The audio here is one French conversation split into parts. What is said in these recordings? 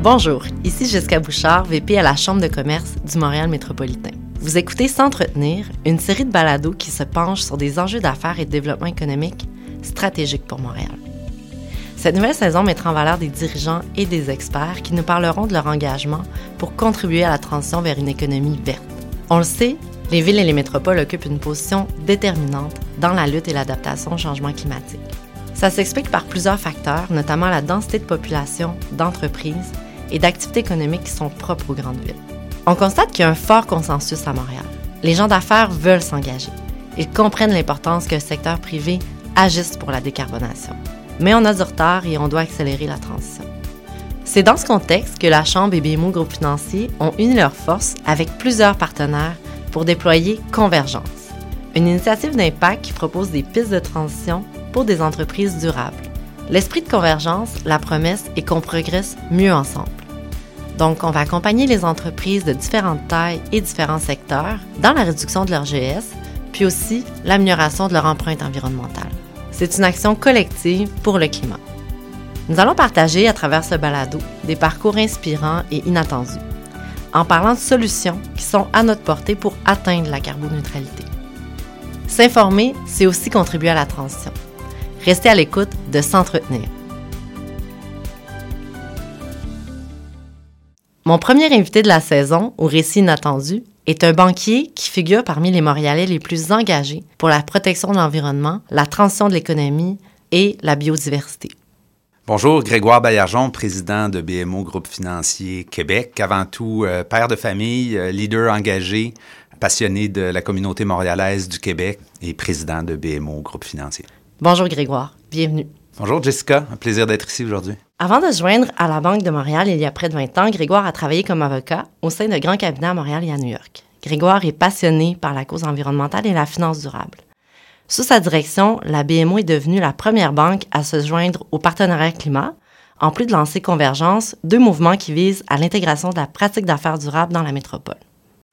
Bonjour, ici Jessica Bouchard, VP à la Chambre de commerce du Montréal métropolitain. Vous écoutez S'entretenir, une série de balados qui se penche sur des enjeux d'affaires et de développement économique stratégiques pour Montréal. Cette nouvelle saison mettra en valeur des dirigeants et des experts qui nous parleront de leur engagement pour contribuer à la transition vers une économie verte. On le sait, les villes et les métropoles occupent une position déterminante dans la lutte et l'adaptation au changement climatique. Ça s'explique par plusieurs facteurs, notamment la densité de population, d'entreprises et d'activités économiques qui sont propres aux grandes villes. On constate qu'il y a un fort consensus à Montréal. Les gens d'affaires veulent s'engager. Ils comprennent l'importance que le secteur privé agisse pour la décarbonation. Mais on a du retard et on doit accélérer la transition. C'est dans ce contexte que la Chambre et BMO Groupe Financier ont uni leurs forces avec plusieurs partenaires pour déployer Convergence, une initiative d'impact qui propose des pistes de transition pour des entreprises durables. L'esprit de convergence, la promesse est qu'on progresse mieux ensemble. Donc, on va accompagner les entreprises de différentes tailles et différents secteurs dans la réduction de leur GS, puis aussi l'amélioration de leur empreinte environnementale. C'est une action collective pour le climat. Nous allons partager à travers ce balado des parcours inspirants et inattendus, en parlant de solutions qui sont à notre portée pour atteindre la carboneutralité. S'informer, c'est aussi contribuer à la transition. Restez à l'écoute de S'entretenir. Mon premier invité de la saison, au récit inattendu, est un banquier qui figure parmi les Montréalais les plus engagés pour la protection de l'environnement, la transition de l'économie et la biodiversité. Bonjour, Grégoire Baillargeon, président de BMO Groupe Financier Québec. Avant tout, euh, père de famille, euh, leader engagé, passionné de la communauté montréalaise du Québec et président de BMO Groupe Financier. Bonjour Grégoire, bienvenue. Bonjour Jessica, un plaisir d'être ici aujourd'hui. Avant de se joindre à la Banque de Montréal il y a près de 20 ans, Grégoire a travaillé comme avocat au sein de grands cabinets à Montréal et à New York. Grégoire est passionné par la cause environnementale et la finance durable. Sous sa direction, la BMO est devenue la première banque à se joindre au partenariat climat, en plus de lancer Convergence, deux mouvements qui visent à l'intégration de la pratique d'affaires durables dans la métropole.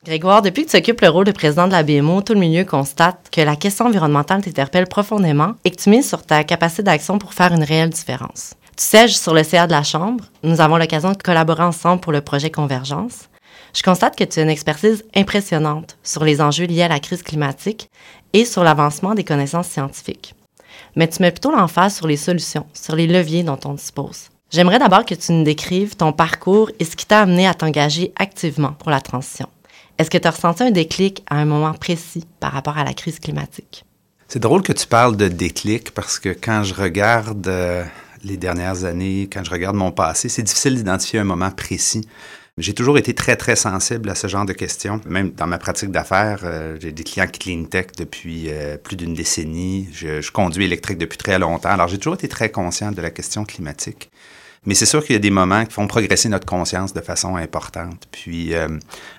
Grégoire, depuis que tu occupes le rôle de président de la BMO, tout le milieu constate que la question environnementale t'interpelle profondément et que tu mises sur ta capacité d'action pour faire une réelle différence. Tu sièges sur le CA de la Chambre. Nous avons l'occasion de collaborer ensemble pour le projet Convergence. Je constate que tu as une expertise impressionnante sur les enjeux liés à la crise climatique et sur l'avancement des connaissances scientifiques. Mais tu mets plutôt l'emphase sur les solutions, sur les leviers dont on dispose. J'aimerais d'abord que tu nous décrives ton parcours et ce qui t'a amené à t'engager activement pour la transition. Est-ce que tu as ressenti un déclic à un moment précis par rapport à la crise climatique? C'est drôle que tu parles de déclic parce que quand je regarde euh, les dernières années, quand je regarde mon passé, c'est difficile d'identifier un moment précis. J'ai toujours été très, très sensible à ce genre de questions. Même dans ma pratique d'affaires, euh, j'ai des clients qui clean tech depuis euh, plus d'une décennie. Je, je, conduis électrique depuis très longtemps. Alors, j'ai toujours été très conscient de la question climatique. Mais c'est sûr qu'il y a des moments qui font progresser notre conscience de façon importante. Puis, euh,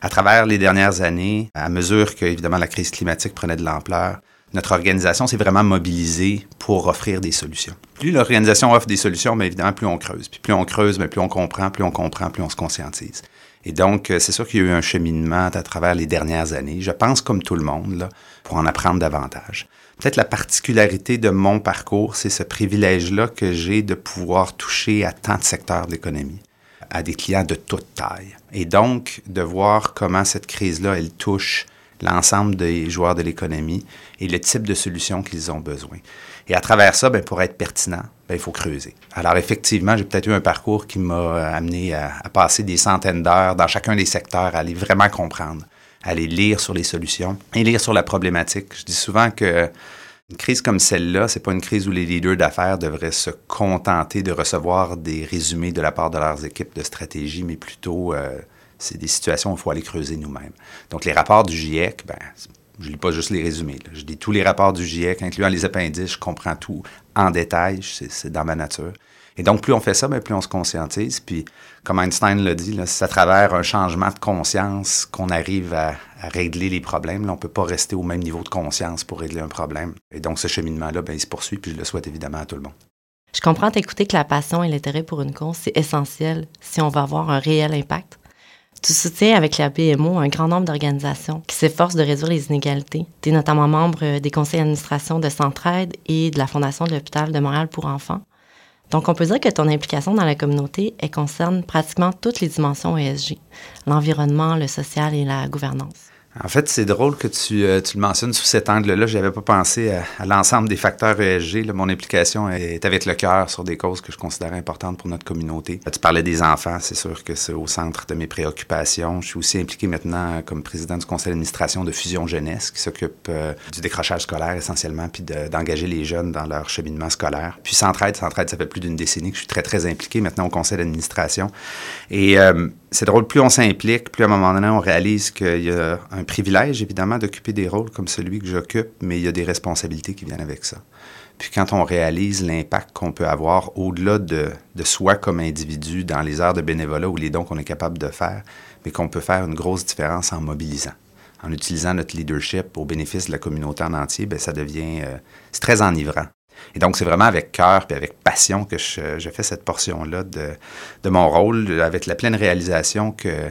à travers les dernières années, à mesure que, évidemment, la crise climatique prenait de l'ampleur, notre organisation s'est vraiment mobilisée pour offrir des solutions. Plus l'organisation offre des solutions, mais évidemment, plus on creuse. Puis plus on creuse, mais plus on comprend, plus on comprend, plus on se conscientise. Et donc, euh, c'est sûr qu'il y a eu un cheminement à travers les dernières années. Je pense comme tout le monde, là, pour en apprendre davantage. Peut-être la particularité de mon parcours, c'est ce privilège-là que j'ai de pouvoir toucher à tant de secteurs de l'économie, à des clients de toute taille. Et donc, de voir comment cette crise-là, elle touche l'ensemble des joueurs de l'économie et le type de solutions qu'ils ont besoin. Et à travers ça, bien, pour être pertinent, bien, il faut creuser. Alors effectivement, j'ai peut-être eu un parcours qui m'a amené à, à, passer des centaines d'heures dans chacun des secteurs, à aller vraiment comprendre, aller lire sur les solutions et lire sur la problématique. Je dis souvent que une crise comme celle-là, c'est pas une crise où les leaders d'affaires devraient se contenter de recevoir des résumés de la part de leurs équipes de stratégie, mais plutôt euh, c'est des situations où il faut aller creuser nous-mêmes. Donc, les rapports du GIEC, ben, je lis pas juste les résumés. Je lis tous les rapports du GIEC, incluant les appendices. Je comprends tout en détail. C'est dans ma nature. Et donc, plus on fait ça, bien, plus on se conscientise. Puis, comme Einstein l'a dit, c'est à travers un changement de conscience qu'on arrive à, régler les problèmes. Là, on peut pas rester au même niveau de conscience pour régler un problème. Et donc, ce cheminement-là, ben, il se poursuit. Puis, je le souhaite évidemment à tout le monde. Je comprends t'écouter que la passion et l'intérêt pour une cause, c'est essentiel si on va avoir un réel impact. Tu soutiens avec la BMO un grand nombre d'organisations qui s'efforcent de réduire les inégalités. Tu es notamment membre des conseils d'administration de Centraide et de la Fondation de l'hôpital de Montréal pour enfants. Donc, on peut dire que ton implication dans la communauté, elle concerne pratiquement toutes les dimensions ESG, l'environnement, le social et la gouvernance. En fait, c'est drôle que tu, euh, tu, le mentionnes sous cet angle-là. Je n'avais pas pensé à, l'ensemble des facteurs ESG. Mon implication est avec le cœur sur des causes que je considère importantes pour notre communauté. Tu parlais des enfants, c'est sûr que c'est au centre de mes préoccupations. Je suis aussi impliqué maintenant comme président du conseil d'administration de Fusion Jeunesse, qui s'occupe euh, du décrochage scolaire essentiellement, puis d'engager les jeunes dans leur cheminement scolaire. Puis Centraide, Centraide, ça fait plus d'une décennie que je suis très, très impliqué maintenant au conseil d'administration. Et euh, c'est drôle, plus on s'implique, plus à un moment donné, on réalise qu'il y a un privilège, évidemment, d'occuper des rôles comme celui que j'occupe, mais il y a des responsabilités qui viennent avec ça. Puis quand on réalise l'impact qu'on peut avoir au-delà de, de, soi comme individu dans les heures de bénévolat ou les dons qu'on est capable de faire, mais qu'on peut faire une grosse différence en mobilisant, en utilisant notre leadership au bénéfice de la communauté en entier, bien, ça devient, euh, c'est très enivrant. Et donc, c'est vraiment avec cœur et avec passion que je, fais cette portion-là de, de, mon rôle, avec la pleine réalisation que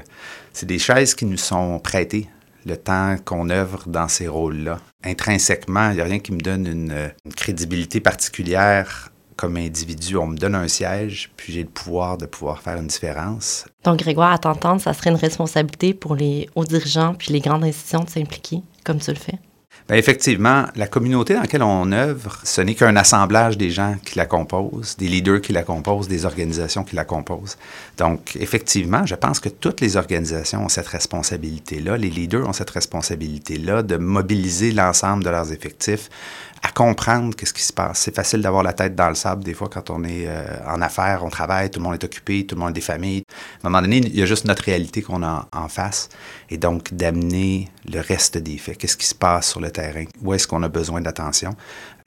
c'est des chaises qui nous sont prêtées le temps qu'on œuvre dans ces rôles-là. Intrinsèquement, il n'y a rien qui me donne une, une, crédibilité particulière comme individu. On me donne un siège, puis j'ai le pouvoir de pouvoir faire une différence. Donc, Grégoire, à t'entendre, ça serait une responsabilité pour les hauts dirigeants puis les grandes institutions de s'impliquer, comme tu le fais? Bien, effectivement, la communauté dans laquelle on œuvre, ce n'est qu'un assemblage des gens qui la composent, des leaders qui la composent, des organisations qui la composent. Donc, effectivement, je pense que toutes les organisations ont cette responsabilité-là, les leaders ont cette responsabilité-là de mobiliser l'ensemble de leurs effectifs à comprendre qu'est-ce qui se passe. C'est facile d'avoir la tête dans le sable des fois quand on est euh, en affaires, on travaille, tout le monde est occupé, tout le monde a des familles. À un moment donné, il y a juste notre réalité qu'on a en face et donc d'amener le reste des faits. Qu'est-ce qui se passe sur le terrain? Où est-ce qu'on a besoin d'attention?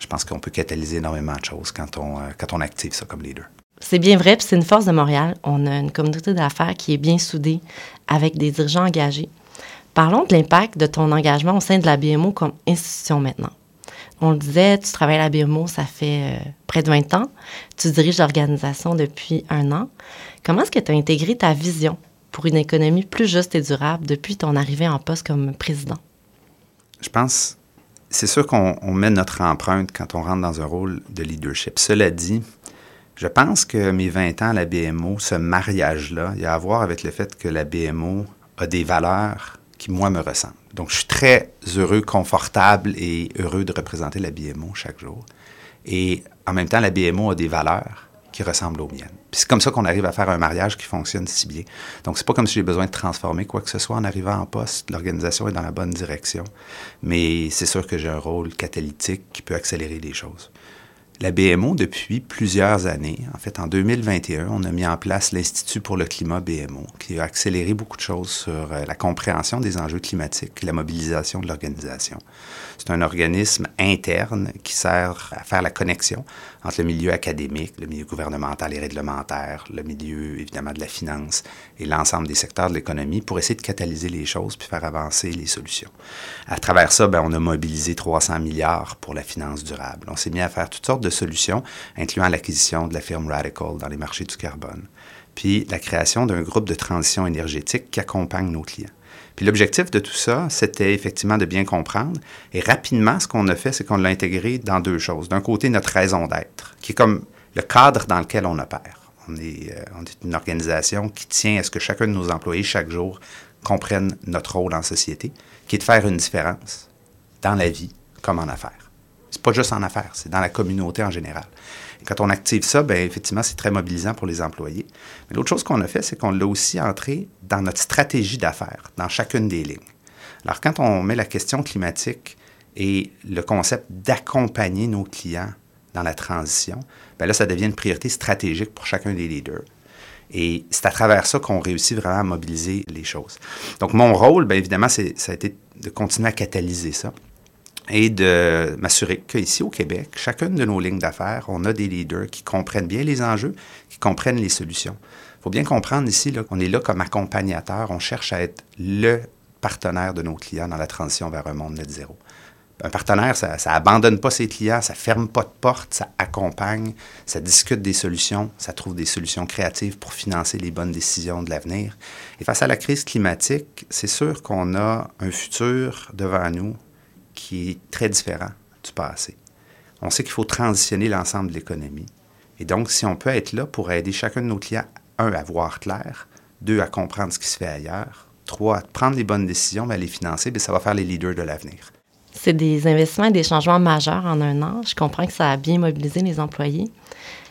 Je pense qu'on peut catalyser énormément de choses quand on, euh, quand on active ça comme leader. C'est bien vrai, puis c'est une force de Montréal. On a une communauté d'affaires qui est bien soudée avec des dirigeants engagés. Parlons de l'impact de ton engagement au sein de la BMO comme institution maintenant. On disait, tu travailles à la BMO, ça fait euh, près de 20 ans. Tu diriges l'organisation depuis un an. Comment est-ce que tu as intégré ta vision pour une économie plus juste et durable depuis ton arrivée en poste comme président? Je pense, c'est sûr qu'on met notre empreinte quand on rentre dans un rôle de leadership. Cela dit, je pense que mes 20 ans à la BMO, ce mariage-là, il y a à voir avec le fait que la BMO a des valeurs qui, moi, me ressemblent. Donc, je suis très heureux, confortable et heureux de représenter la BMO chaque jour. Et en même temps, la BMO a des valeurs qui ressemblent aux miennes. Puis c'est comme ça qu'on arrive à faire un mariage qui fonctionne si bien. Donc, c'est pas comme si j'ai besoin de transformer quoi que ce soit en arrivant en poste. L'organisation est dans la bonne direction. Mais c'est sûr que j'ai un rôle catalytique qui peut accélérer les choses. La BMO, depuis plusieurs années, en fait en 2021, on a mis en place l'Institut pour le climat BMO, qui a accéléré beaucoup de choses sur euh, la compréhension des enjeux climatiques, la mobilisation de l'organisation. C'est un organisme interne qui sert à faire la connexion entre le milieu académique, le milieu gouvernemental et réglementaire, le milieu évidemment de la finance et l'ensemble des secteurs de l'économie pour essayer de catalyser les choses puis faire avancer les solutions. À travers ça, ben, on a mobilisé 300 milliards pour la finance durable. On s'est mis à faire toutes sortes de solutions, incluant l'acquisition de la firme Radical dans les marchés du carbone, puis la création d'un groupe de transition énergétique qui accompagne nos clients. Puis l'objectif de tout ça, c'était effectivement de bien comprendre. Et rapidement, ce qu'on a fait, c'est qu'on l'a intégré dans deux choses. D'un côté, notre raison d'être, qui est comme le cadre dans lequel on opère. On est, euh, on est une organisation qui tient à ce que chacun de nos employés, chaque jour, comprenne notre rôle en société, qui est de faire une différence dans la vie comme en affaires. C'est pas juste en affaires, c'est dans la communauté en général. quand on active ça, bien, effectivement, c'est très mobilisant pour les employés. Mais l'autre chose qu'on a fait, c'est qu'on l'a aussi entré dans notre stratégie d'affaires, dans chacune des lignes. Alors, quand on met la question climatique et le concept d'accompagner nos clients dans la transition, bien là, ça devient une priorité stratégique pour chacun des leaders. Et c'est à travers ça qu'on réussit vraiment à mobiliser les choses. Donc, mon rôle, bien évidemment, ça a été de continuer à catalyser ça et de m'assurer qu'ici au Québec, chacune de nos lignes d'affaires, on a des leaders qui comprennent bien les enjeux, qui comprennent les solutions. Il faut bien comprendre ici qu'on est là comme accompagnateur, on cherche à être le partenaire de nos clients dans la transition vers un monde net zéro. Un partenaire, ça n'abandonne pas ses clients, ça ferme pas de porte, ça accompagne, ça discute des solutions, ça trouve des solutions créatives pour financer les bonnes décisions de l'avenir. Et face à la crise climatique, c'est sûr qu'on a un futur devant nous qui est très différent du passé. On sait qu'il faut transitionner l'ensemble de l'économie. Et donc, si on peut être là pour aider chacun de nos clients, un, à voir clair, deux, à comprendre ce qui se fait ailleurs, trois, à prendre les bonnes décisions, mais à les financer, bien, ça va faire les leaders de l'avenir. C'est des investissements et des changements majeurs en un an. Je comprends que ça a bien mobilisé les employés.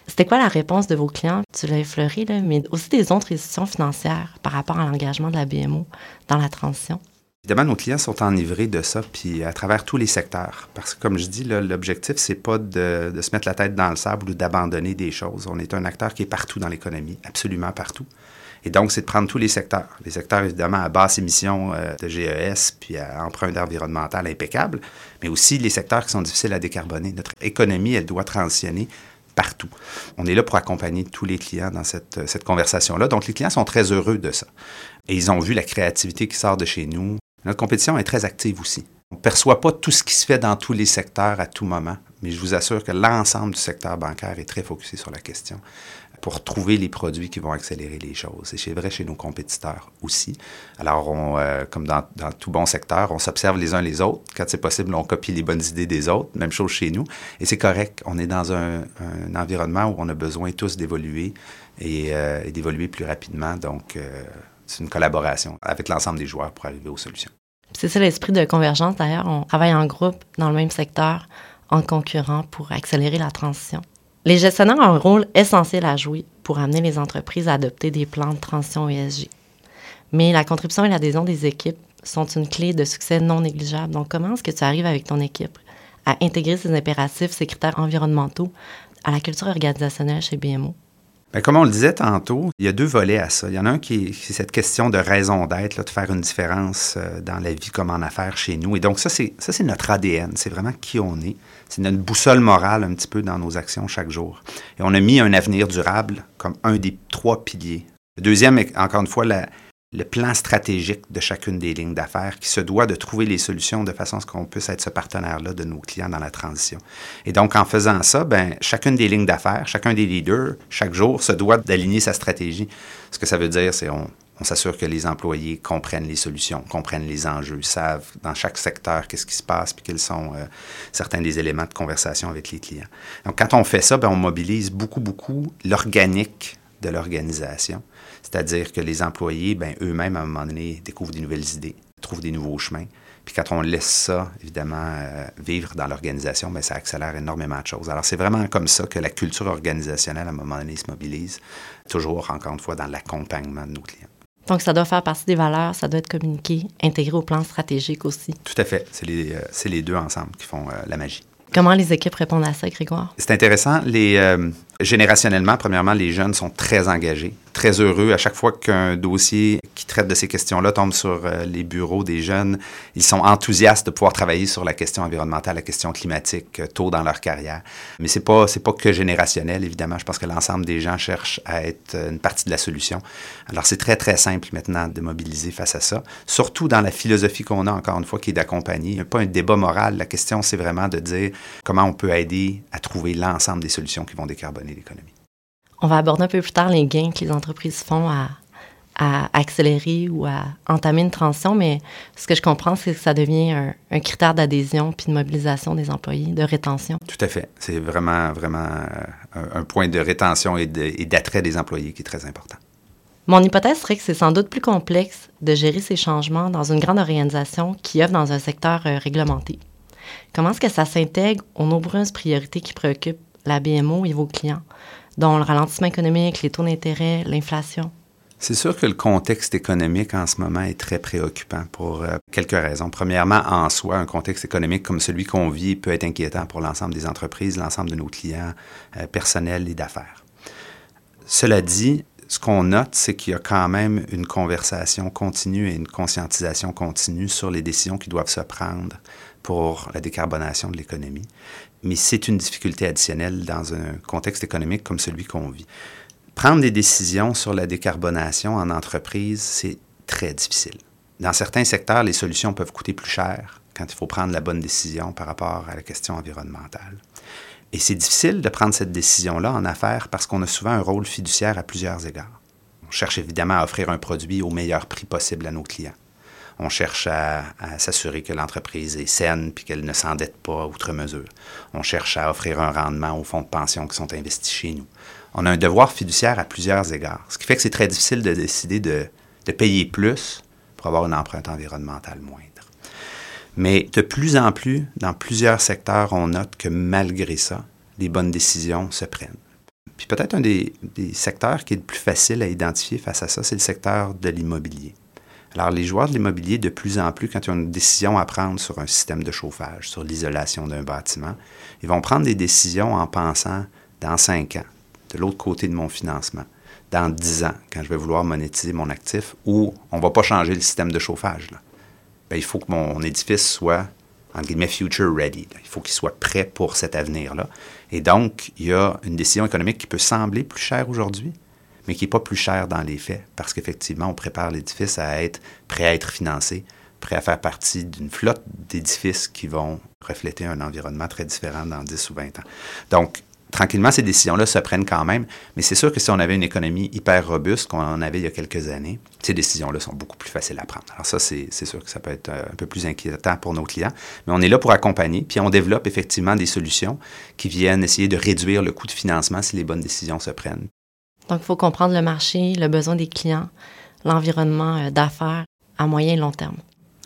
C'était quoi la réponse de vos clients? Tu l'as effleuré, là, mais aussi des autres institutions financières par rapport à l'engagement de la BMO dans la transition? Évidemment, nos clients sont enivrés de ça, puis à travers tous les secteurs. Parce que, comme je dis, l'objectif, c'est pas de, de, se mettre la tête dans le sable ou d'abandonner des choses. On est un acteur qui est partout dans l'économie, absolument partout. Et donc, c'est de prendre tous les secteurs. Les secteurs, évidemment, à basse émission euh, de GES, puis à empreinte environnementale impeccable, mais aussi les secteurs qui sont difficiles à décarboner. Notre économie, elle doit transitionner partout. On est là pour accompagner tous les clients dans cette, cette conversation-là. Donc, les clients sont très heureux de ça. Et ils ont vu la créativité qui sort de chez nous. Notre compétition est très active aussi. On ne perçoit pas tout ce qui se fait dans tous les secteurs à tout moment, mais je vous assure que l'ensemble du secteur bancaire est très focusé sur la question pour trouver les produits qui vont accélérer les choses. Et c'est vrai chez nos compétiteurs aussi. Alors, euh, comme dans, tout bon secteur, on s'observe les uns les autres. Quand c'est possible, on copie les bonnes idées des autres. Même chose chez nous. Et c'est correct. On est dans un, environnement où on a besoin tous d'évoluer et, euh, d'évoluer plus rapidement. Donc, euh, c'est une collaboration avec l'ensemble des joueurs pour arriver aux solutions. C'est ça l'esprit de convergence. D'ailleurs, on travaille en groupe dans le même secteur, en concurrent pour accélérer la transition. Les gestionnaires ont un rôle essentiel à jouer pour amener les entreprises à adopter des plans de transition ESG. Mais la contribution et l'adhésion des équipes sont une clé de succès non négligeable. Donc, comment est-ce que tu arrives avec ton équipe à intégrer ces impératifs, ces critères environnementaux à la culture organisationnelle chez BMO? Bien, comme on le disait tantôt, il y a deux volets à ça. Il y en a un qui est, cette question de raison d'être, de faire une différence euh, dans la vie comme en affaires chez nous. Et donc, ça, c'est, ça, c'est notre ADN. C'est vraiment qui on est. C'est notre boussole morale un petit peu dans nos actions chaque jour. Et on a mis un avenir durable comme un des trois piliers. Le deuxième encore une fois, la, le plan stratégique de chacune des lignes d'affaires qui se doit de trouver les solutions de façon à ce qu'on puisse être ce partenaire-là de nos clients dans la transition. Et donc, en faisant ça, ben, chacune des lignes d'affaires, chacun des leaders, chaque jour, se doit d'aligner sa stratégie. Ce que ça veut dire, c'est on, on s'assure que les employés comprennent les solutions, comprennent les enjeux, savent dans chaque secteur qu'est-ce qui se passe, puis quels sont euh, certains des éléments de conversation avec les clients. Donc, quand on fait ça, ben, on mobilise beaucoup, beaucoup l'organique de l'organisation. C'est-à-dire que les employés, ben, eux-mêmes, à un moment donné, découvrent des nouvelles idées, trouvent des nouveaux chemins. Puis quand on laisse ça, évidemment, euh, vivre dans l'organisation, ben, ça accélère énormément de choses. Alors, c'est vraiment comme ça que la culture organisationnelle, à un moment donné, se mobilise, toujours, encore une fois, dans l'accompagnement de nos clients. Donc, ça doit faire partie des valeurs, ça doit être communiqué, intégré au plan stratégique aussi. Tout à fait. C'est les, euh, les, deux ensemble qui font euh, la magie. Comment les équipes répondent à ça, Grégoire? C'est intéressant. Les, euh, générationnellement, premièrement, les jeunes sont très engagés, très heureux. À chaque fois qu'un dossier qui traite de ces questions-là tombe sur euh, les bureaux des jeunes, ils sont enthousiastes de pouvoir travailler sur la question environnementale, la question climatique euh, tôt dans leur carrière. Mais c'est pas c'est pas que générationnel, évidemment. Je pense que l'ensemble des gens cherchent à être euh, une partie de la solution. Alors c'est très très simple maintenant de mobiliser face à ça, surtout dans la philosophie qu'on a encore une fois qui est d'accompagner. Pas un débat moral. La question c'est vraiment de dire comment on peut aider à trouver l'ensemble des solutions qui vont décarboner l'économie. On va aborder un peu plus tard les gains que les entreprises font à, à accélérer ou à entamer une transition, mais ce que je comprends, c'est que ça devient un, un critère d'adhésion puis de mobilisation des employés, de rétention. Tout à fait. C'est vraiment, vraiment un, un, point de rétention et d'attrait des employés qui est très important. Mon hypothèse serait que c'est sans doute plus complexe de gérer ces changements dans une grande organisation qui œuvre dans un secteur euh, réglementé. Comment est-ce que ça s'intègre aux nombreuses priorités qui préoccupent la BMO et vos clients, dont le ralentissement économique, les taux d'intérêt, l'inflation? C'est sûr que le contexte économique en ce moment est très préoccupant pour euh, quelques raisons. Premièrement, en soi, un contexte économique comme celui qu'on vit peut être inquiétant pour l'ensemble des entreprises, l'ensemble de nos clients euh, personnels et d'affaires. Cela dit, ce qu'on note, c'est qu'il y a quand même une conversation continue et une conscientisation continue sur les décisions qui doivent se prendre pour la décarbonation de l'économie. Mais c'est une difficulté additionnelle dans un contexte économique comme celui qu'on vit. Prendre des décisions sur la décarbonation en entreprise, c'est très difficile. Dans certains secteurs, les solutions peuvent coûter plus cher quand il faut prendre la bonne décision par rapport à la question environnementale. Et c'est difficile de prendre cette décision-là en affaires parce qu'on a souvent un rôle fiduciaire à plusieurs égards. On cherche évidemment à offrir un produit au meilleur prix possible à nos clients. On cherche à, s'assurer que l'entreprise est saine puis qu'elle ne s'endette pas outre mesure. On cherche à offrir un rendement aux fonds de pension qui sont investis chez nous. on a un devoir fiduciaire à plusieurs égards. Ce qui fait que c'est très difficile de décider de, de payer plus pour avoir une empreinte environnementale moindre. Mais de plus en plus, dans plusieurs secteurs, on note que malgré ça, les bonnes décisions se prennent. Puis peut-être un des, des, secteurs qui est le plus facile à identifier face à ça, c'est le secteur de l'immobilier. Alors les joueurs de l'immobilier, de plus en plus, quand ils ont une décision à prendre sur un système de chauffage, sur l'isolation d'un bâtiment, ils vont prendre des décisions en pensant dans cinq ans, de l'autre côté de mon financement, dans dix ans, quand je vais vouloir monétiser mon actif, ou on ne va pas changer le système de chauffage. Là. Bien, il faut que mon édifice soit, entre guillemets, future ready. Il faut qu'il soit prêt pour cet avenir-là. Et donc, il y a une décision économique qui peut sembler plus chère aujourd'hui, mais qui n'est pas plus chère dans les faits, parce qu'effectivement, on prépare l'édifice à être prêt à être financé, prêt à faire partie d'une flotte d'édifices qui vont refléter un environnement très différent dans 10 ou 20 ans. Donc, tranquillement, ces décisions-là se prennent quand même, mais c'est sûr que si on avait une économie hyper robuste, qu'on en avait il y a quelques années, ces décisions-là sont beaucoup plus faciles à prendre. Alors ça, c'est sûr que ça peut être euh, un peu plus inquiétant pour nos clients, mais on est là pour accompagner, puis on développe effectivement des solutions qui viennent essayer de réduire le coût de financement si les bonnes décisions se prennent. Donc, il faut comprendre le marché, le besoin des clients, l'environnement euh, d'affaires à moyen et long terme.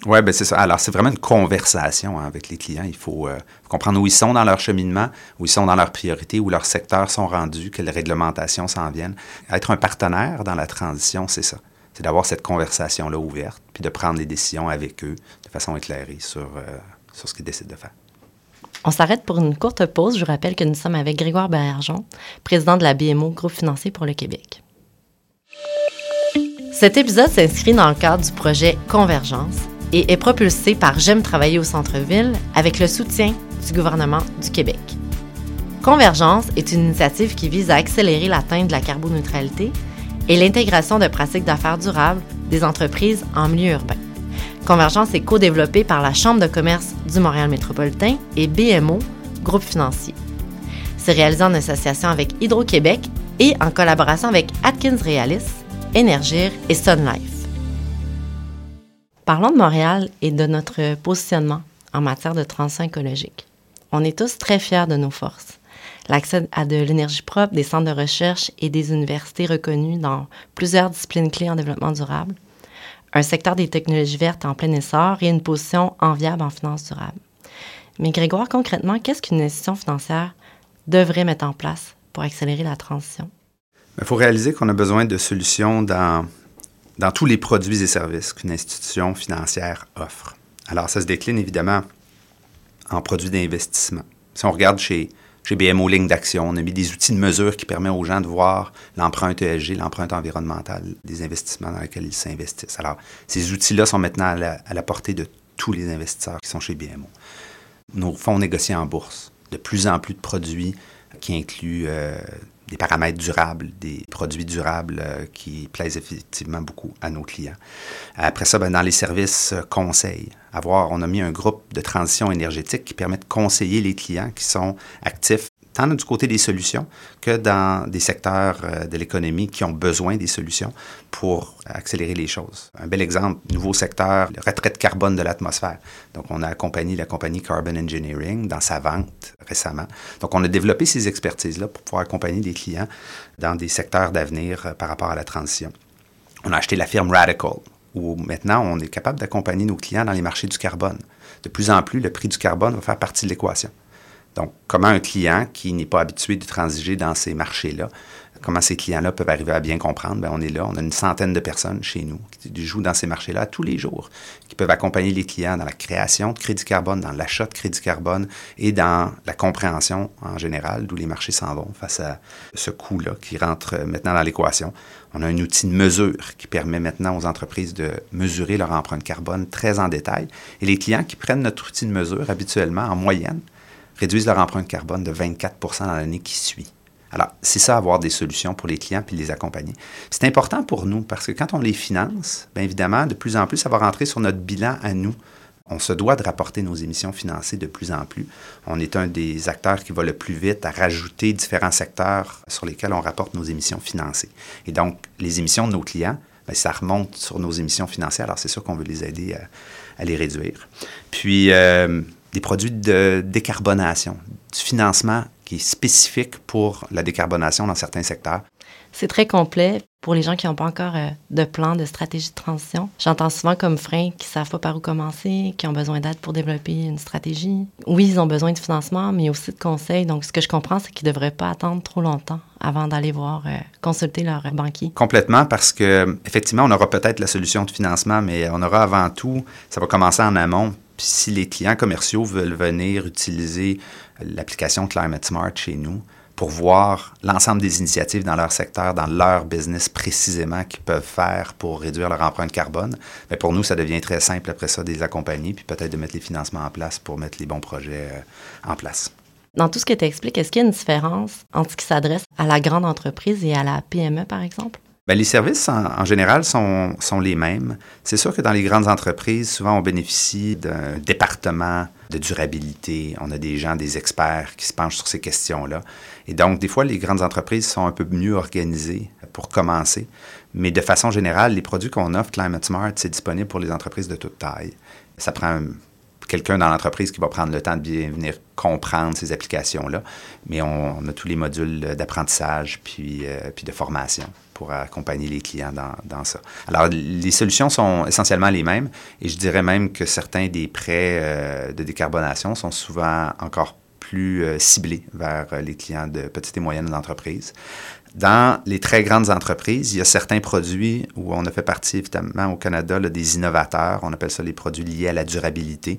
Oui, ben c'est ça. Alors, c'est vraiment une conversation hein, avec les clients. Il faut euh, comprendre où ils sont dans leur cheminement, où ils sont dans leurs priorités, où leurs secteurs sont rendus, quelles réglementations s'en viennent. Être un partenaire dans la transition, c'est ça. C'est d'avoir cette conversation-là ouverte, puis de prendre des décisions avec eux de façon éclairée sur, euh, sur ce qu'ils décident de faire. On s'arrête pour une courte pause. Je vous rappelle que nous sommes avec Grégoire Bergeon, président de la BMO, Groupe financier pour le Québec. Cet épisode s'inscrit dans le cadre du projet Convergence et est propulsé par J'aime travailler au centre-ville avec le soutien du gouvernement du Québec. Convergence est une initiative qui vise à accélérer l'atteinte de la carboneutralité et l'intégration de pratiques d'affaires durables des entreprises en milieu urbain. Convergence est co-développée par la Chambre de commerce du Montréal métropolitain et BMO, groupe financier. C'est réalisé en association avec Hydro-Québec et en collaboration avec Atkins Realis, Énergir et Sun Life. Parlons de Montréal et de notre positionnement en matière de transition écologique. On est tous très fiers de nos forces. L'accès à de l'énergie propre, des centres de recherche et des universités reconnues dans plusieurs disciplines clés en développement durable, un secteur des technologies vertes en plein essor et une position enviable en finances durables. Mais Grégoire, concrètement, qu'est-ce qu'une institution financière devrait mettre en place pour accélérer la transition? Il faut réaliser qu'on a besoin de solutions dans dans tous les produits et services qu'une institution financière offre. Alors, ça se décline évidemment en produits d'investissement. Si on regarde chez, chez BMO Ligne d'Action, on a mis des outils de mesure qui permettent aux gens de voir l'empreinte ESG, l'empreinte environnementale des investissements dans lesquels ils s'investissent. Alors, ces outils-là sont maintenant à la, portée de tous les investisseurs qui sont chez BMO. Nos fonds négocient en bourse. De plus en plus de produits qui incluent euh, des paramètres durables, des produits durables euh, qui plaisent effectivement beaucoup à nos clients. Après ça, ben, dans les services euh, conseils, avoir, on a mis un groupe de transition énergétique qui permet de conseiller les clients qui sont actifs tant du côté des solutions que dans des secteurs euh, de l'économie qui ont besoin des solutions pour accélérer les choses. Un bel exemple, nouveau secteur, le retrait de carbone de l'atmosphère. Donc, on a accompagné la compagnie Carbon Engineering dans sa vente récemment. Donc, on a développé ces expertises-là pour pouvoir accompagner des clients dans des secteurs d'avenir euh, par rapport à la transition. On a acheté la firme Radical, où maintenant on est capable d'accompagner nos clients dans les marchés du carbone. De plus en plus, le prix du carbone va faire partie de l'équation. Donc, comment un client qui n'est pas habitué de transiger dans ces marchés-là, comment ces clients-là peuvent arriver à bien comprendre? Bien, on est là, on a une centaine de personnes chez nous qui jouent dans ces marchés-là tous les jours, qui peuvent accompagner les clients dans la création de crédit carbone, dans l'achat de crédit carbone et dans la compréhension en général d'où les marchés s'en vont face à ce coût-là qui rentre maintenant dans l'équation. On a un outil de mesure qui permet maintenant aux entreprises de mesurer leur empreinte carbone très en détail. Et les clients qui prennent notre outil de mesure habituellement, en moyenne, réduisent leur empreinte carbone de 24% dans l'année qui suit. Alors, c'est ça, avoir des solutions pour les clients puis les accompagner. C'est important pour nous parce que quand on les finance, bien évidemment, de plus en plus, ça va rentrer sur notre bilan à nous. On se doit de rapporter nos émissions financées de plus en plus. On est un des acteurs qui va le plus vite à rajouter différents secteurs sur lesquels on rapporte nos émissions financées. Et donc, les émissions de nos clients, bien, ça remonte sur nos émissions financières. Alors, c'est sûr qu'on veut les aider à, les réduire. Puis, euh, des produits de décarbonation, du financement qui est spécifique pour la décarbonation dans certains secteurs. C'est très complet pour les gens qui n'ont pas encore euh, de plan, de stratégie de transition. J'entends souvent comme frein qui ne savent pas par où commencer, qui ont besoin d'aide pour développer une stratégie. Oui, ils ont besoin de financement, mais aussi de conseils. Donc, ce que je comprends, c'est qu'ils ne devraient pas attendre trop longtemps avant d'aller voir, euh, consulter leur banquier. Complètement, parce que effectivement, on aura peut-être la solution de financement, mais on aura avant tout, ça va commencer en amont. Si les clients commerciaux veulent venir utiliser l'application Climate Smart chez nous, pour voir l'ensemble des initiatives dans leur secteur, dans leur business précisément qu'ils peuvent faire pour réduire leur empreinte carbone. Mais pour nous, ça devient très simple après ça de les accompagner, puis peut-être de mettre les financements en place pour mettre les bons projets euh, en place. Dans tout ce que tu expliques, est-ce qu'il y a une différence entre ce qui s'adresse à la grande entreprise et à la PME, par exemple? Bien, les services, en, général, sont, sont, les mêmes. C'est sûr que dans les grandes entreprises, souvent, on bénéficie d'un département de durabilité. On a des gens, des experts qui se penchent sur ces questions-là. Et donc, des fois, les grandes entreprises sont un peu mieux organisées pour commencer. Mais de façon générale, les produits qu'on offre, Climate Smart, c'est disponible pour les entreprises de toute taille. Ça prend quelqu'un dans l'entreprise qui va prendre le temps de bien venir comprendre ces applications-là. Mais on, a tous les modules d'apprentissage puis, euh, puis de formation pour accompagner les clients dans, dans, ça. Alors, les solutions sont essentiellement les mêmes et je dirais même que certains des prêts euh, de décarbonation sont souvent encore plus euh, ciblés vers les clients de petites et moyennes entreprises. Dans les très grandes entreprises, il y a certains produits où on a fait partie, évidemment, au Canada, des innovateurs. On appelle ça les produits liés à la durabilité.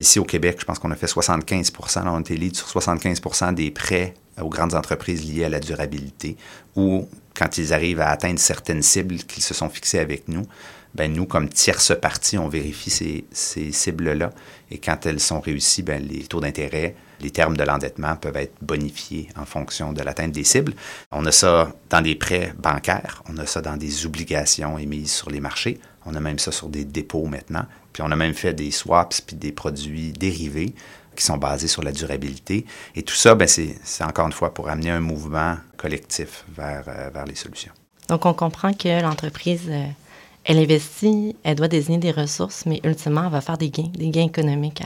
Ici, au Québec, je pense qu'on a fait 75 on a été lead sur 75% des prêts aux grandes entreprises liées à la durabilité, ou quand ils arrivent à atteindre certaines cibles qu'ils se sont fixées avec nous, ben nous, comme tierce partie, on vérifie ces, ces cibles-là. Et quand elles sont réussies, ben les taux d'intérêt, les termes de l'endettement peuvent être bonifiés en fonction de l'atteinte des cibles. On a ça dans des prêts bancaires, on a ça dans des obligations émises sur les marchés, on a même ça sur des dépôts maintenant, puis on a même fait des swaps puis des produits dérivés qui sont basés sur la durabilité. Et tout ça, ben, c'est encore une fois pour amener un mouvement collectif vers, euh, vers les solutions. Donc, on comprend que l'entreprise, euh, elle investit, elle doit désigner des ressources, mais ultimement, elle va faire des gains, des gains économiques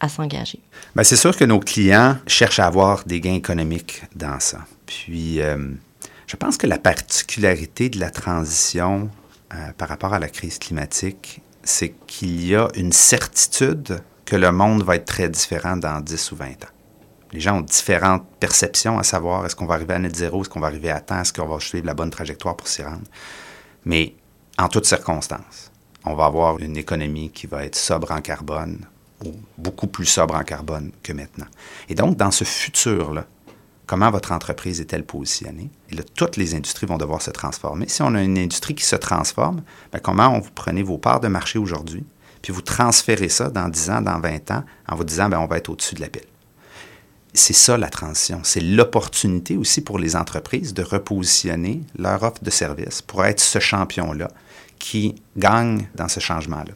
à s'engager. Bien, c'est sûr que nos clients cherchent à avoir des gains économiques dans ça. Puis, euh, je pense que la particularité de la transition par rapport à la crise climatique, c'est qu'il y a une certitude que le monde va être très différent dans 10 ou 20 ans. Les gens ont différentes perceptions à savoir est-ce qu'on va arriver à net zéro, est-ce qu'on va arriver à temps, est-ce qu'on va suivre la bonne trajectoire pour s'y rendre. Mais en toutes circonstances, on va avoir une économie qui va être sobre en carbone ou beaucoup plus sobre en carbone que maintenant. Et donc, dans ce futur-là, comment votre entreprise est-elle positionnée? Et là, toutes les industries vont devoir se transformer. Si on a une industrie qui se transforme, bien, comment vous prenez vos parts de marché aujourd'hui? puis vous transférez ça dans 10 ans, dans 20 ans, en vous disant, ben, on va être au-dessus de la pile? C'est ça la transition. C'est l'opportunité aussi pour les entreprises de repositionner leur offre de service pour être ce champion-là qui gagne dans ce changement-là.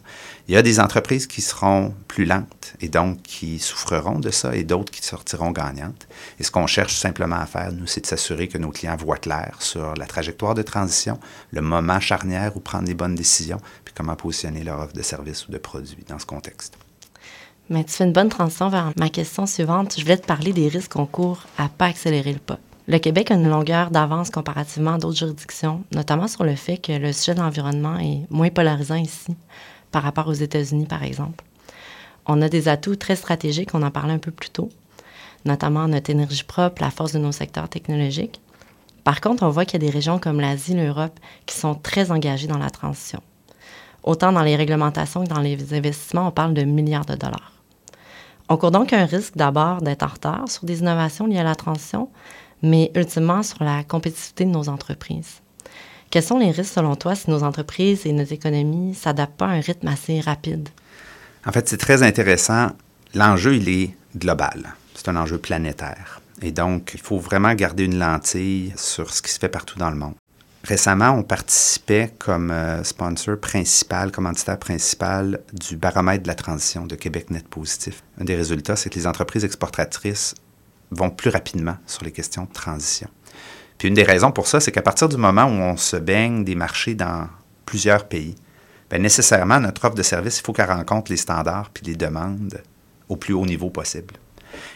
Il y a des entreprises qui seront plus lentes et donc qui souffreront de ça et d'autres qui sortiront gagnantes. Et ce qu'on cherche simplement à faire, nous, c'est de s'assurer que nos clients voient clair sur la trajectoire de transition, le moment charnière où prendre les bonnes décisions, puis comment positionner leur offre de services ou de produits dans ce contexte. Mais tu fais une bonne transition vers ma question suivante. Je voulais te parler des risques qu'on court à pas accélérer le pas. Le Québec a une longueur d'avance comparativement à d'autres juridictions, notamment sur le fait que le sujet de l'environnement est moins polarisant ici par rapport aux États-Unis, par exemple. On a des atouts très stratégiques, on en parlait un peu plus tôt, notamment notre énergie propre, la force de nos secteurs technologiques. Par contre, on voit qu'il y a des régions comme l'Asie, l'Europe, qui sont très engagées dans la transition. Autant dans les réglementations que dans les investissements, on parle de milliards de dollars. On court donc un risque d'abord d'être en retard sur des innovations liées à la transition, mais ultimement sur la compétitivité de nos entreprises. Quels sont les risques selon toi si nos entreprises et nos économies s'adaptent pas à un rythme assez rapide? En fait, c'est très intéressant. L'enjeu, il est global. C'est un enjeu planétaire. Et donc, il faut vraiment garder une lentille sur ce qui se fait partout dans le monde. Récemment, on participait comme euh, sponsor principal, commanditaire principal du baromètre de la transition de Québec Net Positif. Un des résultats, c'est que les entreprises exportatrices vont plus rapidement sur les questions de transition. Puis une des raisons pour ça, c'est qu'à partir du moment où on se baigne des marchés dans plusieurs pays, bien nécessairement, notre offre de service, il faut qu'elle rencontre les standards puis les demandes au plus haut niveau possible.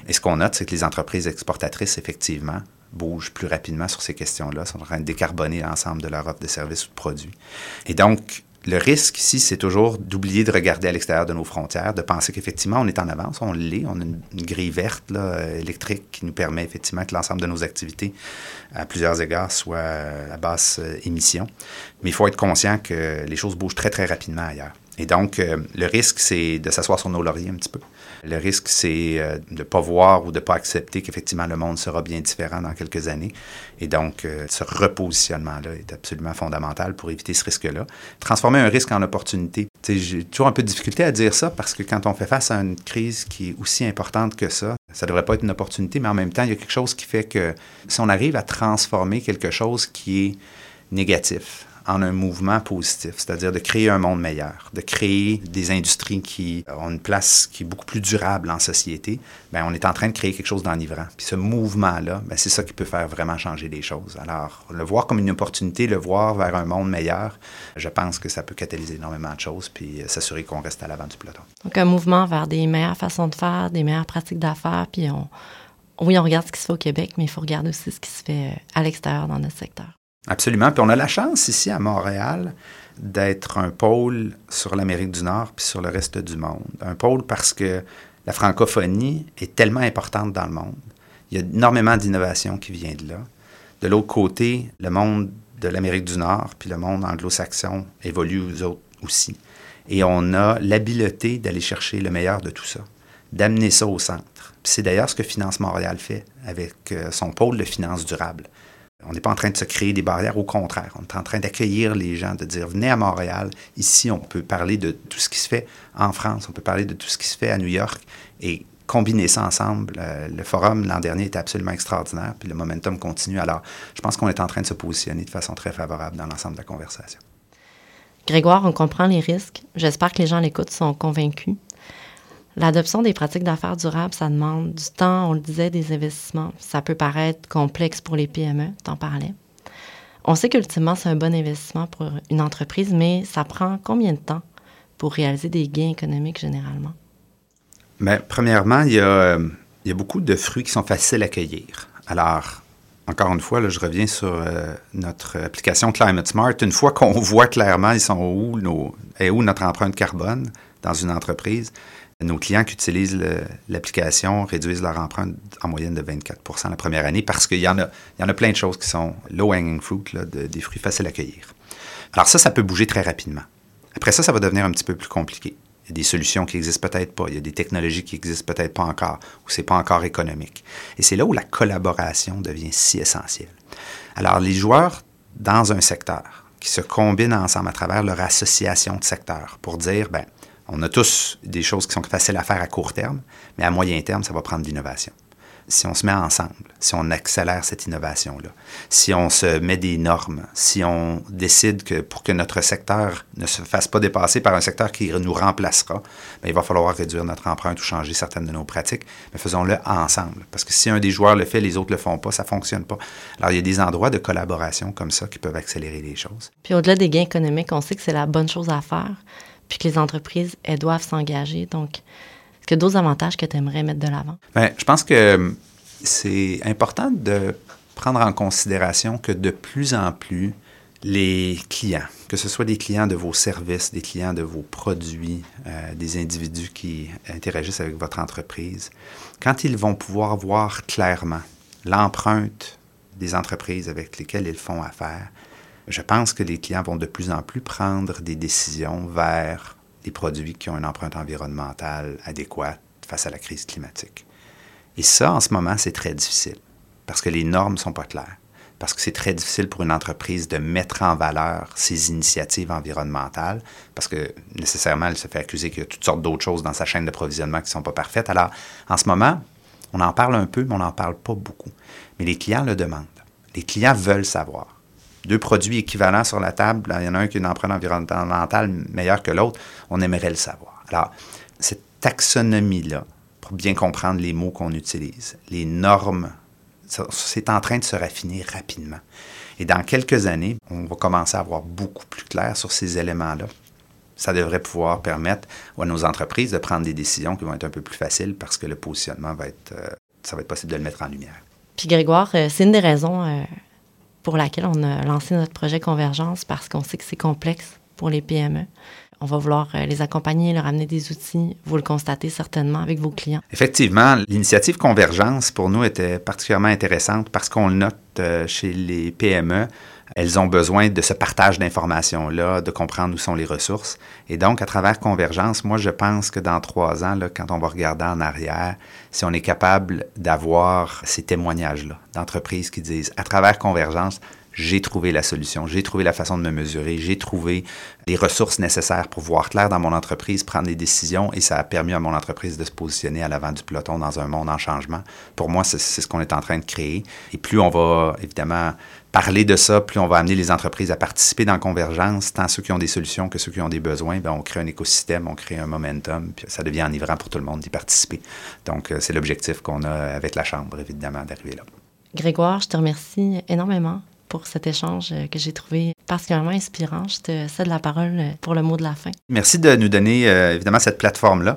Et ce qu'on note, c'est que les entreprises exportatrices, effectivement, bougent plus rapidement sur ces questions-là, sont en train de décarboner l'ensemble de leur offre de services ou de produits. Et donc, le risque ici, c'est toujours d'oublier de regarder à l'extérieur de nos frontières, de penser qu'effectivement, on est en avance, on l'est, on a une, grille verte là, électrique qui nous permet effectivement que l'ensemble de nos activités, à plusieurs égards, soient à basse euh, émission. Mais il faut être conscient que les choses bougent très, très rapidement ailleurs. Et donc, euh, le risque, c'est de s'asseoir sur nos lauriers un petit peu. Le risque, c'est euh, de ne pas voir ou de ne pas accepter qu'effectivement le monde sera bien différent dans quelques années. Et donc, euh, ce repositionnement-là est absolument fondamental pour éviter ce risque-là. Transformer un risque en opportunité. J'ai toujours un peu de difficulté à dire ça parce que quand on fait face à une crise qui est aussi importante que ça, ça ne devrait pas être une opportunité, mais en même temps, il y a quelque chose qui fait que si on arrive à transformer quelque chose qui est négatif, en un mouvement positif, c'est-à-dire de créer un monde meilleur, de créer des industries qui ont une place qui est beaucoup plus durable en société, bien, on est en train de créer quelque chose d'enivrant. Puis ce mouvement-là, bien, c'est ça qui peut faire vraiment changer les choses. Alors, le voir comme une opportunité, le voir vers un monde meilleur, je pense que ça peut catalyser énormément de choses puis s'assurer qu'on reste à l'avant du peloton. Donc, un mouvement vers des meilleures façons de faire, des meilleures pratiques d'affaires, puis on, oui, on regarde ce qui se fait au Québec, mais il faut regarder aussi ce qui se fait à l'extérieur dans notre secteur. Absolument. Puis on a la chance ici à Montréal d'être un pôle sur l'Amérique du Nord puis sur le reste du monde. Un pôle parce que la francophonie est tellement importante dans le monde. Il y a énormément d'innovation qui vient de là. De l'autre côté, le monde de l'Amérique du Nord puis le monde anglo-saxon évolue aussi. Et on a l'habileté d'aller chercher le meilleur de tout ça, d'amener ça au centre. c'est d'ailleurs ce que Finance Montréal fait avec euh, son pôle de finances durables. On n'est pas en train de se créer des barrières, au contraire. On est en train d'accueillir les gens, de dire venez à Montréal. Ici, on peut parler de tout ce qui se fait en France, on peut parler de tout ce qui se fait à New York et combiner ça ensemble. Euh, le forum l'an dernier était absolument extraordinaire, puis le momentum continue. Alors, je pense qu'on est en train de se positionner de façon très favorable dans l'ensemble de la conversation. Grégoire, on comprend les risques. J'espère que les gens à l'écoute sont convaincus. L'adoption des pratiques d'affaires durables, ça demande du temps, on le disait, des investissements. Ça peut paraître complexe pour les PME, t'en parlais. On sait qu'ultimement, c'est un bon investissement pour une entreprise, mais ça prend combien de temps pour réaliser des gains économiques généralement? Bien, premièrement, il y, a, il y, a, beaucoup de fruits qui sont faciles à cueillir. Alors, encore une fois, je reviens sur euh, notre application Climate Smart. Une fois qu'on voit clairement ils sont où, nos, où notre empreinte carbone dans une entreprise, nos clients qui utilisent l'application réduisent leur empreinte en moyenne de 24% la première année parce qu'il y, en a, y en a plein de choses qui sont low-hanging fruit, des fruits faciles à cueillir. Alors ça, ça peut bouger très rapidement. Après ça, ça va devenir un petit peu plus compliqué. Il y a des solutions qui existent peut-être pas, il y a des technologies qui existent peut-être pas encore, ou c'est pas encore économique. Et c'est là où la collaboration devient si essentielle. Alors les joueurs dans un secteur qui se combinent ensemble à travers leur association de secteurs pour dire, ben on a tous des choses qui sont faciles à faire à court terme, mais à moyen terme, ça va prendre de l'innovation. Si on se met ensemble, si on accélère cette innovation-là, si on se met des normes, si on décide que pour que notre secteur ne se fasse pas dépasser par un secteur qui nous remplacera, bien, il va falloir réduire notre empreinte ou changer certaines de nos pratiques, mais faisons-le ensemble. Parce que si un des joueurs le fait, les autres ne le font pas, ça ne fonctionne pas. Alors, il y a des endroits de collaboration comme ça qui peuvent accélérer les choses. Puis au-delà des gains économiques, on sait que c'est la bonne chose à faire puis que les entreprises, elles doivent s'engager. Donc, est-ce a d'autres avantages que tu aimerais mettre de l'avant? Bien, je pense que c'est important de prendre en considération que de plus en plus, les clients, que ce soit des clients de vos services, des clients de vos produits, euh, des individus qui interagissent avec votre entreprise, quand ils vont pouvoir voir clairement l'empreinte des entreprises avec lesquelles ils font affaire, je pense que les clients vont de plus en plus prendre des décisions vers des produits qui ont une empreinte environnementale adéquate face à la crise climatique. Et ça, en ce moment, c'est très difficile parce que les normes ne sont pas claires, parce que c'est très difficile pour une entreprise de mettre en valeur ses initiatives environnementales, parce que nécessairement, elle se fait accuser qu'il y a toutes sortes d'autres choses dans sa chaîne d'approvisionnement qui ne sont pas parfaites. Alors, en ce moment, on en parle un peu, mais on n'en parle pas beaucoup. Mais les clients le demandent. Les clients veulent savoir deux produits équivalents sur la table, il y en a un qui a une empreinte environnementale meilleure que l'autre, on aimerait le savoir. Alors, cette taxonomie-là, pour bien comprendre les mots qu'on utilise, les normes, c'est en train de se raffiner rapidement. Et dans quelques années, on va commencer à avoir beaucoup plus clair sur ces éléments-là. ça devrait pouvoir permettre à nos entreprises de prendre des décisions qui vont être un peu plus faciles parce que le positionnement va être, euh, ça va être possible de le mettre en lumière. Puis Grégoire, euh, c'est une des raisons euh, pour laquelle on a lancé notre projet Convergence parce qu'on sait que c'est complexe pour les PME. On va vouloir les accompagner, leur amener des outils. Vous le constatez certainement avec vos clients. Effectivement, l'initiative Convergence pour nous était particulièrement intéressante parce qu'on le note chez les PME elles ont besoin de ce partage d'informations-là, de comprendre où sont les ressources. Et donc, à travers Convergence, moi, je pense que dans trois ans, là, quand on va regarder en arrière, si on est capable d'avoir ces témoignages-là d'entreprises qui disent, à travers Convergence, j'ai trouvé la solution, j'ai trouvé la façon de me mesurer, j'ai trouvé les ressources nécessaires pour voir clair dans mon entreprise, prendre des décisions et ça a permis à mon entreprise de se positionner à l'avant du peloton dans un monde en changement. Pour moi, c'est ce qu'on est en train de créer. Et plus on va évidemment parler de ça, plus on va amener les entreprises à participer dans Convergence, tant ceux qui ont des solutions que ceux qui ont des besoins, bien, on crée un écosystème, on crée un momentum, puis ça devient enivrant pour tout le monde d'y participer. Donc, euh, c'est l'objectif qu'on a avec la Chambre, évidemment, d'arriver là. Grégoire, je te remercie énormément pour cet échange euh, que j'ai trouvé particulièrement inspirant. Je te cède la parole euh, pour le mot de la fin. Merci de nous donner évidemment cette plateforme-là.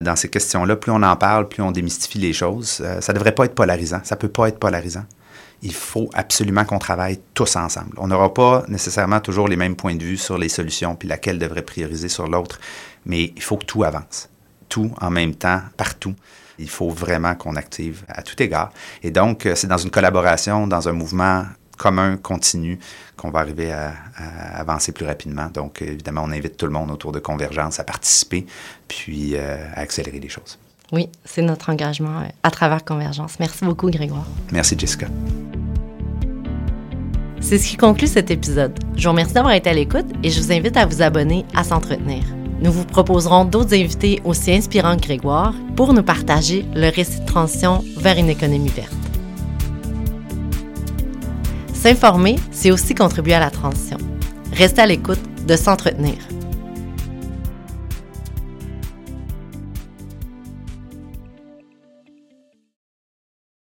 Dans ces questions-là, plus on en parle, plus on démystifie les choses. ça ne devrait pas être polarisant. Ça ne peut pas être polarisant il faut absolument qu'on travaille tous ensemble. On n'aura pas nécessairement toujours les mêmes points de vue sur les solutions, puis laquelle devrait prioriser sur l'autre, mais il faut que tout avance. Tout en même temps, partout. Il faut vraiment qu'on active à tout égard. Et donc, euh, c'est dans une collaboration, dans un mouvement commun, continu, qu'on va arriver à, avancer plus rapidement. Donc, évidemment, on invite tout le monde autour de Convergence à participer, puis euh, à accélérer les choses. Oui, c'est notre engagement euh, à travers Convergence. Merci beaucoup, Grégoire. Merci, Jessica. C'est ce qui conclut cet épisode. Je vous remercie d'avoir été à l'écoute et je vous invite à vous abonner à S'entretenir. Nous vous proposerons d'autres invités aussi inspirants que Grégoire pour nous partager le récit de transition vers une économie verte. S'informer, c'est aussi contribuer à la transition. Restez à l'écoute de S'entretenir.